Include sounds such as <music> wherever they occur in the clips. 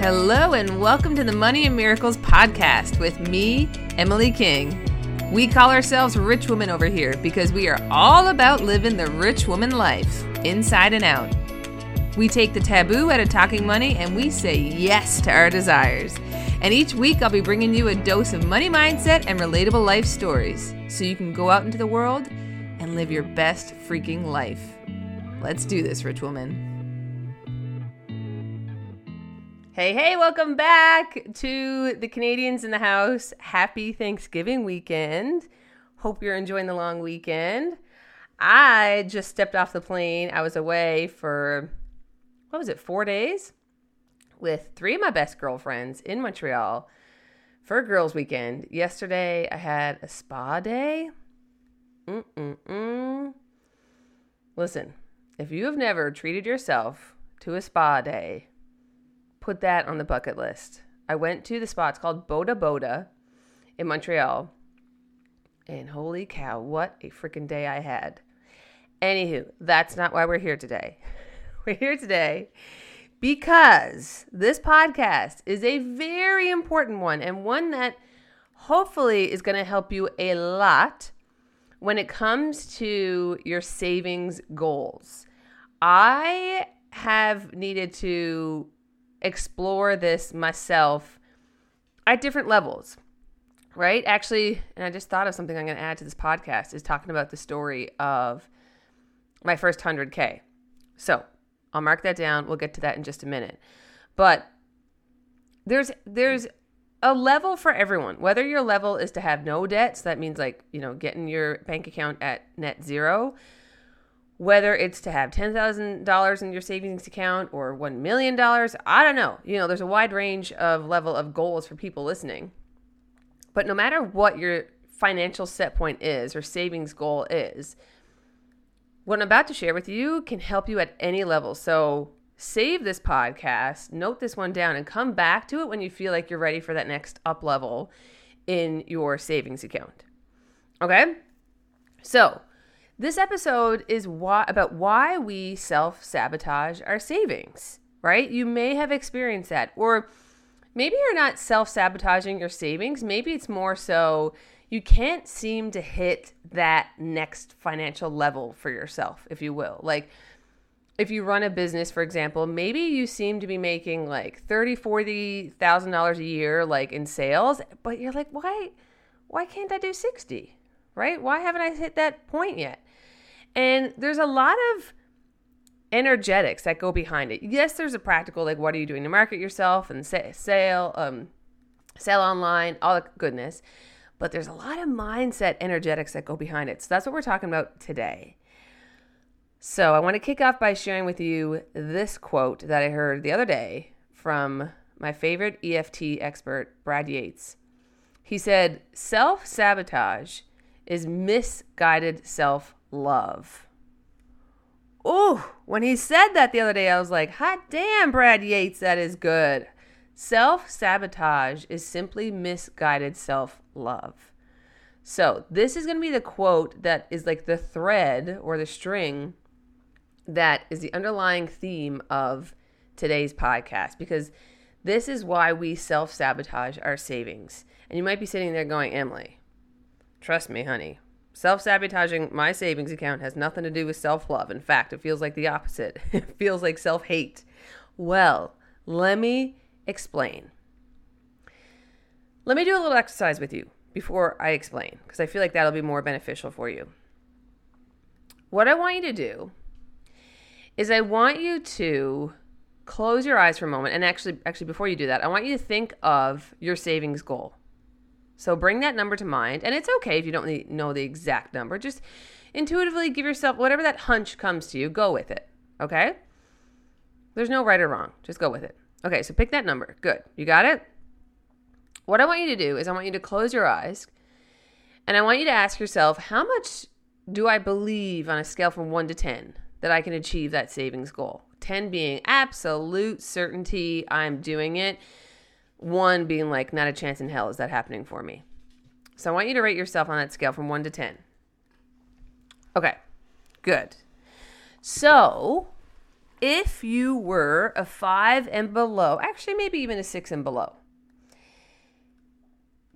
Hello, and welcome to the Money and Miracles podcast with me, Emily King. We call ourselves Rich Women over here because we are all about living the rich woman life, inside and out. We take the taboo out of talking money and we say yes to our desires. And each week, I'll be bringing you a dose of money mindset and relatable life stories so you can go out into the world and live your best freaking life. Let's do this, rich woman. Hey, hey, welcome back to the Canadians in the house. Happy Thanksgiving weekend. Hope you're enjoying the long weekend. I just stepped off the plane. I was away for, what was it, four days with three of my best girlfriends in Montreal for a girls' weekend. Yesterday, I had a spa day. Mm-mm-mm. Listen, if you have never treated yourself to a spa day, put that on the bucket list. I went to the spot. It's called Bota Bota in Montreal. And holy cow, what a freaking day I had. Anywho, that's not why we're here today. <laughs> We're here today because this podcast is a very important one and one that hopefully is going to help you a lot when it comes to your savings goals. I have needed to explore this myself at different levels, right? Actually, and I just thought of something I'm going to add to this podcast is talking about the story of my first 100K. So I'll mark that down. We'll get to that in just a minute. But there's, there's, a level for everyone. Whether your level is to have no debt, so that means like, you know, getting your bank account at net zero, whether it's to have $10,000 in your savings account or $1 million, I don't know. You know, there's a wide range of level of goals for people listening. But no matter what your financial set point is or savings goal is, what I'm about to share with you can help you at any level. So save this podcast, note this one down, and come back to it when you feel like you're ready for that next up level in your savings account. Okay? So, this episode is why, about why we self sabotage our savings, right? You may have experienced that. Or maybe you're not self sabotaging your savings. Maybe it's more so you can't seem to hit that next financial level for yourself, if you will. Like, if you run a business, for example, maybe you seem to be making like thirty, forty thousand dollars a year, like in sales, but you're like, why, why can't I do sixty? Right? Why haven't I hit that point yet? And there's a lot of energetics that go behind it. Yes, there's a practical like what are you doing to market yourself and say, sale, um, sell online, all the goodness. But there's a lot of mindset energetics that go behind it. So that's what we're talking about today. So I want to kick off by sharing with you this quote that I heard the other day from my favorite EFT expert, Brad Yates. He said, Self sabotage is misguided self love. Oh, when he said that the other day, I was like, hot damn, Brad Yates, that is good. Self sabotage is simply misguided self love. So, this is going to be the quote that is like the thread or the string that is the underlying theme of today's podcast because this is why we self sabotage our savings. And you might be sitting there going, Emily, trust me, honey, Self sabotaging my savings account has nothing to do with self love. In fact, it feels like the opposite. <laughs> It feels like self hate. Well, let me explain. Let me do a little exercise with you before I explain, because I feel like that'll be more beneficial for you. What I want you to do is I want you to close your eyes for a moment and actually actually before you do that, I want you to think of your savings goal. So bring that number to mind. And it's okay if you don't know the exact number. Just intuitively give yourself whatever that hunch comes to you, go with it. Okay? There's no right or wrong. Just go with it. Okay, so pick that number. Good. You got it? What I want you to do is I want you to close your eyes and I want you to ask yourself, how much do I believe on a scale from 1 to 10 that I can achieve that savings goal? 10 being absolute certainty I'm doing it one being like, not a chance in hell is that happening for me. So I want you to rate yourself on that scale from one to 10. Okay, good. So if you were a five and below, actually, maybe even a six and below,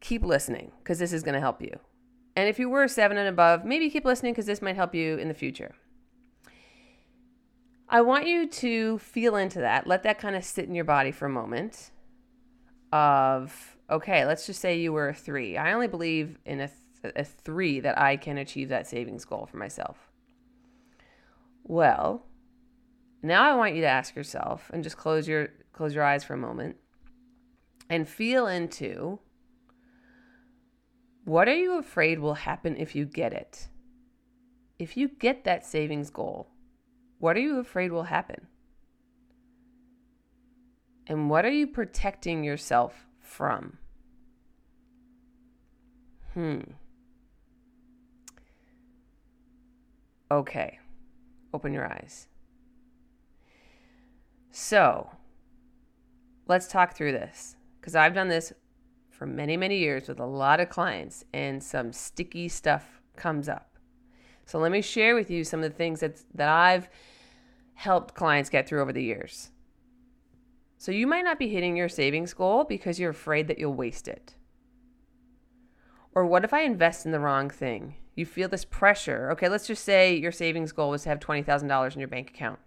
keep listening because this is going to help you. And if you were seven and above, maybe keep listening because this might help you in the future. I want you to feel into that. Let that kind of sit in your body for a moment. Of, okay, let's just say you were a three. I only believe in a, th- a three that I can achieve that savings goal for myself. Well, now I want you to ask yourself and just close your close your eyes for a moment and feel into what are you afraid will happen if you get it? If you get that savings goal, what are you afraid will happen? And what are you protecting yourself from? Hmm. Okay. Open your eyes. So, let's talk through this because I've done this for many, many years with a lot of clients, and some sticky stuff comes up. So, let me share with you some of the things that, that I've helped clients get through over the years. So, you might not be hitting your savings goal because you're afraid that you'll waste it. Or, what if I invest in the wrong thing? You feel this pressure. Okay, let's just say your savings goal was to have $20,000 in your bank account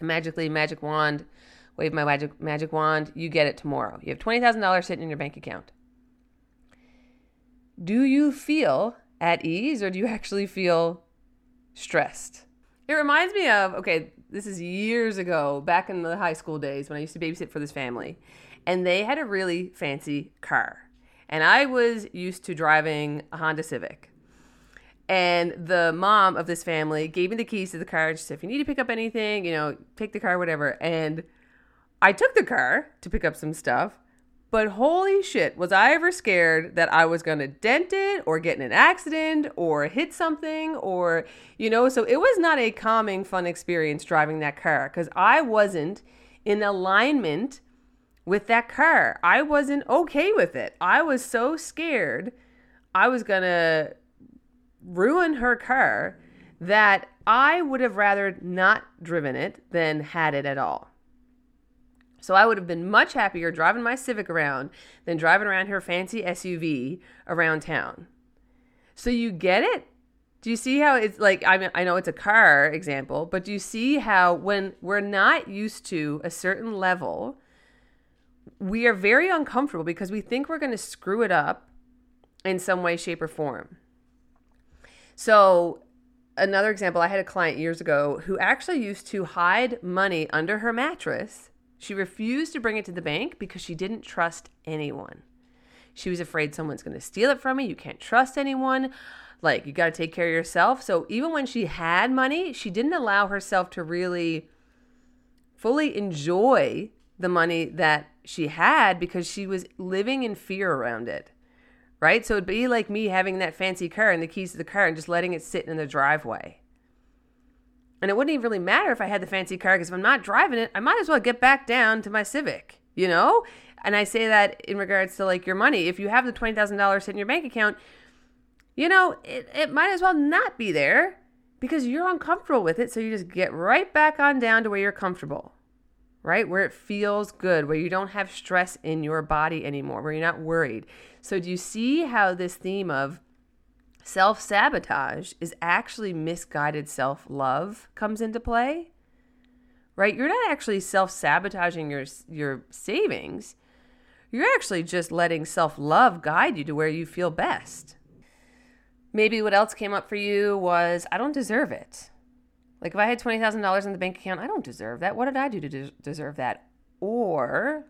magically magic wand, wave my magic magic wand, you get it tomorrow. You have $20,000 sitting in your bank account. Do you feel at ease or do you actually feel stressed? It reminds me of okay, this is years ago, back in the high school days when I used to babysit for this family, and they had a really fancy car. And I was used to driving a Honda Civic. And the mom of this family gave me the keys to the car. She said, if you need to pick up anything, you know, take the car, whatever. And I took the car to pick up some stuff. But holy shit, was I ever scared that I was going to dent it or get in an accident or hit something or, you know, so it was not a calming, fun experience driving that car because I wasn't in alignment with that car. I wasn't okay with it. I was so scared I was going to ruin her car that I would have rather not driven it than had it at all. So I would have been much happier driving my Civic around than driving around her fancy SUV around town. So you get it? Do you see how it's like I mean I know it's a car example, but do you see how when we're not used to a certain level, we are very uncomfortable because we think we're going to screw it up in some way shape or form. So, another example, I had a client years ago who actually used to hide money under her mattress. She refused to bring it to the bank because she didn't trust anyone. She was afraid someone's going to steal it from me. You can't trust anyone. Like, you got to take care of yourself. So, even when she had money, she didn't allow herself to really fully enjoy the money that she had because she was living in fear around it right? So it'd be like me having that fancy car and the keys to the car and just letting it sit in the driveway. And it wouldn't even really matter if I had the fancy car because if I'm not driving it, I might as well get back down to my Civic, you know? And I say that in regards to like your money. If you have the $20,000 sitting in your bank account, you know, it, it might as well not be there because you're uncomfortable with it. So you just get right back on down to where you're comfortable right? Where it feels good, where you don't have stress in your body anymore, where you're not worried. So, do you see how this theme of self sabotage is actually misguided self love comes into play? Right? You're not actually self sabotaging your, your savings. You're actually just letting self love guide you to where you feel best. Maybe what else came up for you was, I don't deserve it. Like if I had $20,000 in the bank account, I don't deserve that. What did I do to de- deserve that? Or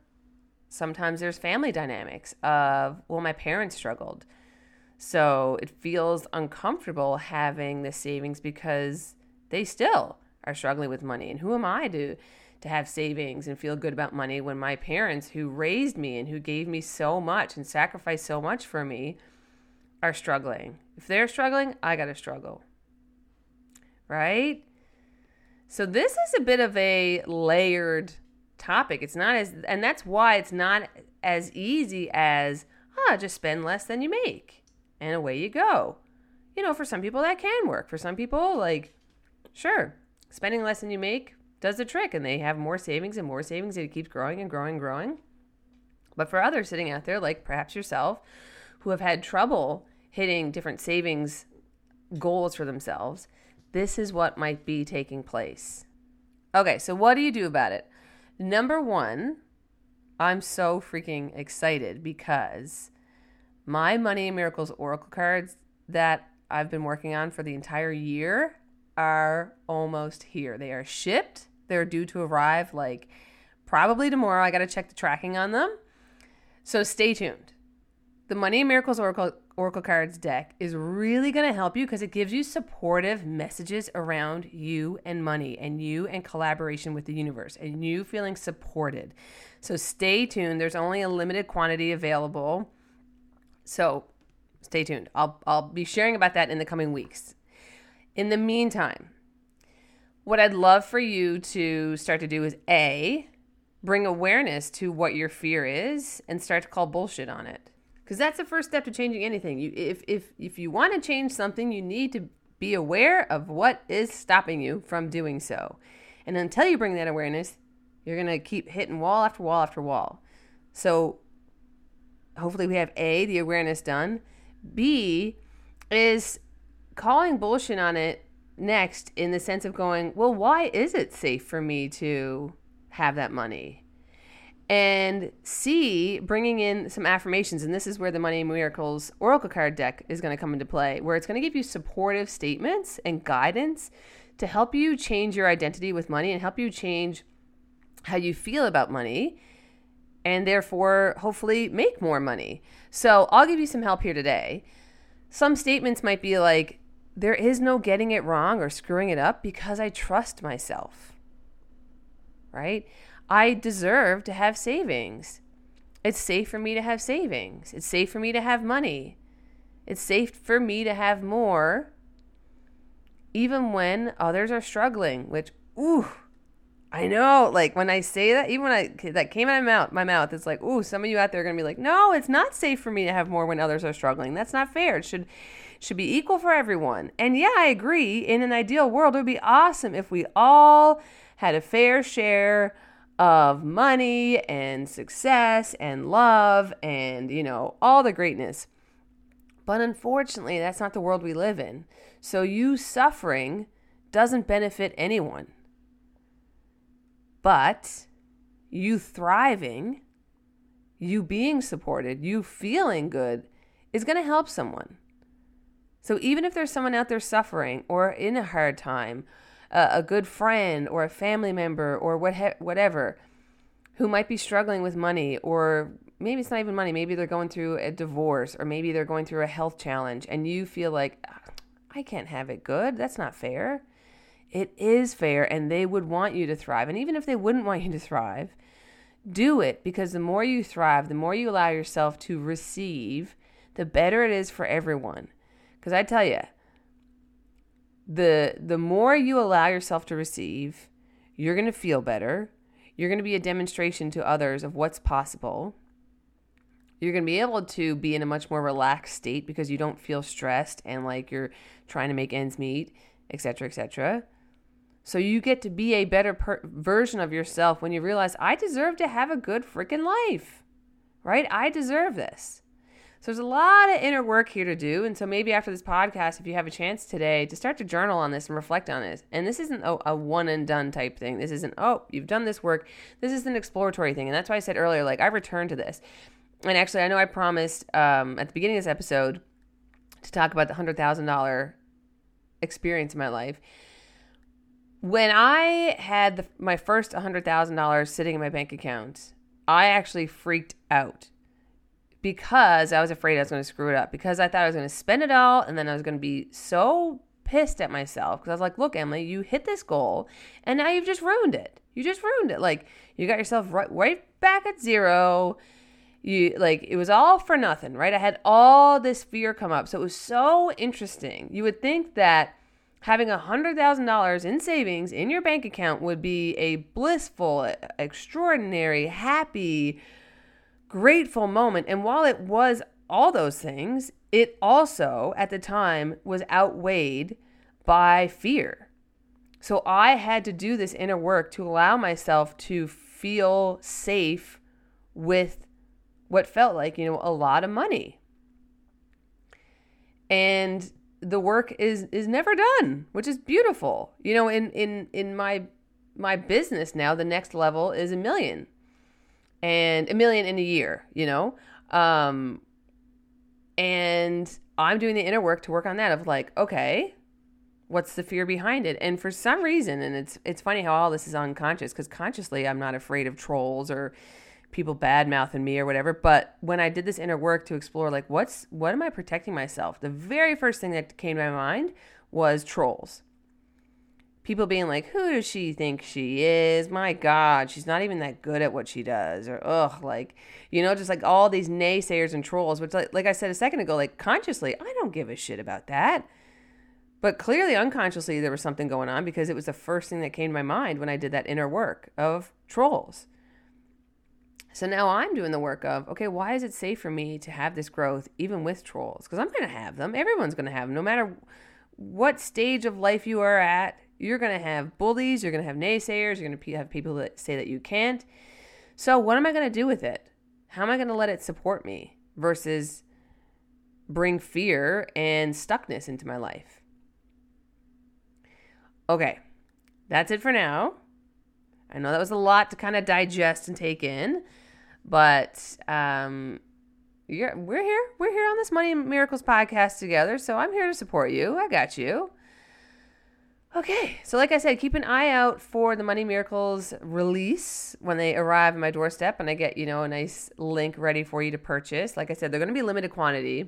sometimes there's family dynamics of, well, my parents struggled. So it feels uncomfortable having the savings because they still are struggling with money. And who am I to to have savings and feel good about money when my parents who raised me and who gave me so much and sacrificed so much for me are struggling? If they're struggling, I got to struggle. Right? So this is a bit of a layered topic. It's not as, and that's why it's not as easy as, ah, just spend less than you make, and away you go. You know, for some people that can work. For some people, like, sure, spending less than you make does the trick and they have more savings and more savings and it keeps growing and growing and growing. But for others sitting out there, like perhaps yourself, who have had trouble hitting different savings goals for themselves, this is what might be taking place. Okay, so what do you do about it? Number one, I'm so freaking excited because my Money and Miracles Oracle cards that I've been working on for the entire year are almost here. They are shipped. They're due to arrive like probably tomorrow. I got to check the tracking on them. So stay tuned. The Money and Miracles Oracle Oracle Cards deck is really going to help you because it gives you supportive messages around you and money and you and collaboration with the universe and you feeling supported. So stay tuned. There's only a limited quantity available. So stay tuned. I'll, I'll be sharing about that in the coming weeks. In the meantime, what I'd love for you to start to do is A, bring awareness to what your fear is and start to call bullshit on it because that's the first step to changing anything. You, if if if you want to change something, you need to be aware of what is stopping you from doing so, and until you bring that awareness, you're gonna keep hitting wall after wall after wall. So hopefully we have a the awareness done. B is calling bullshit on it next in the sense of going, well, why is it safe for me to have that money? And C, bringing in some affirmations. And this is where the Money Miracles Oracle card deck is going to come into play, where it's going to give you supportive statements and guidance to help you change your identity with money and help you change how you feel about money and therefore hopefully make more money. So I'll give you some help here today. Some statements might be like, there is no getting it wrong or screwing it up because I trust myself. Right? I deserve to have savings. It's safe for me to have savings. It's safe for me to have money. It's safe for me to have more, even when others are struggling, which, ooh, I know. Like when I say that, even when I that came out of my mouth, my mouth, it's like, ooh, some of you out there are gonna be like, no, it's not safe for me to have more when others are struggling. That's not fair. It should should be equal for everyone. And yeah, I agree. In an ideal world, it would be awesome if we all had a fair share of money and success and love and, you know, all the greatness. But unfortunately, that's not the world we live in. So you suffering doesn't benefit anyone. But you thriving, you being supported, you feeling good is going to help someone. So even if there's someone out there suffering or in a hard time a, a good friend or a family member or what whatever who might be struggling with money or maybe it's not even money maybe they're going through a divorce or maybe they're going through a health challenge and you feel like ah, I can't have it good that's not fair it is fair and they would want you to thrive and even if they wouldn't want you to thrive do it because the more you thrive the more you allow yourself to receive the better it is for everyone because I tell you the the more you allow yourself to receive, you're going to feel better. You're going to be a demonstration to others of what's possible. You're going to be able to be in a much more relaxed state because you don't feel stressed and like you're trying to make ends meet, etc., etc. So you get to be a better per- version of yourself when you realize I deserve to have a good freaking life. Right? I deserve this. So there's a lot of inner work here to do. And so maybe after this podcast, if you have a chance today to start to journal on this and reflect on this, and this isn't a, a one and done type thing. This isn't, oh, you've done this work. This is an exploratory thing. And that's why I said earlier, like, I return to this. And actually, I know I promised um, at the beginning of this episode to talk about the $100,000 experience in my life. When I had the, my first $100,000 sitting in my bank account, I actually freaked out because I was afraid I was going to screw it up because I thought I was going to spend it all and then I was going to be so pissed at myself because I was like, look, Emily, you hit this goal and now you've just ruined it. You just ruined it. Like you got yourself right, right back at zero. You like it was all for nothing, right? I had all this fear come up. So it was so interesting. You would think that having a hundred thousand dollars in savings in your bank account would be a blissful, extraordinary, happy, grateful moment. And while it was all those things, it also at the time was outweighed by fear. So I had to do this inner work to allow myself to feel safe with what felt like, you know, a lot of money. And the work is is never done, which is beautiful. You know, in in in my my business now, the next level is a million. And a million in a year, you know? Um and I'm doing the inner work to work on that of like, okay, what's the fear behind it? And for some reason, and it's it's funny how all this is unconscious because consciously I'm not afraid of trolls or people bad mouthing me or whatever. But when I did this inner work to explore, like, what's what am I protecting myself? The very first thing that came to my mind was trolls. People being like, who does she think she is? My God, she's not even that good at what she does. Or, ugh, like, you know, just like all these naysayers and trolls, which, like, like I said a second ago, like, consciously, I don't give a shit about that. But clearly, unconsciously, there was something going on because it was the first thing that came to my mind when I did that inner work of trolls. So now I'm doing the work of, okay, why is it safe for me to have this growth even with trolls? Because I'm going to have them. Everyone's going to have them. No matter what stage of life you are at, you're going to have bullies, you're going to have naysayers, you're going to have people that say that you can't. So what am I going to do with it? How am I going to let it support me versus bring fear and stuckness into my life? Okay, that's it for now. I know that was a lot to kind of digest and take in. But um, you're, we're here. We're here on this Money Miracles podcast together. So I'm here to support you. I got you. Okay, so like I said, keep an eye out for the Money Miracles release when they arrive at my doorstep and I get, you know, a nice link ready for you to purchase. Like I said, they're going to be limited quantity.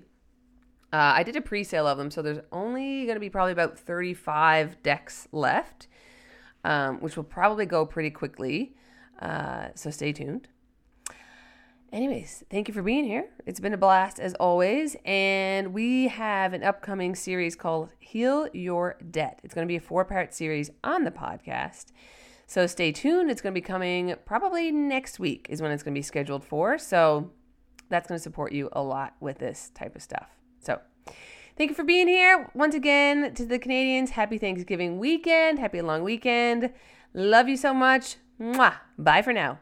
Uh, I did a pre sale of them, so there's only going to be probably about 35 decks left, um, which will probably go pretty quickly. Uh, so stay tuned. Anyways, thank you for being here. It's been a blast as always. And we have an upcoming series called Heal Your Debt. It's going to be a four part series on the podcast. So stay tuned. It's going to be coming probably next week, is when it's going to be scheduled for. So that's going to support you a lot with this type of stuff. So thank you for being here. Once again, to the Canadians, happy Thanksgiving weekend. Happy long weekend. Love you so much. Mwah. Bye for now.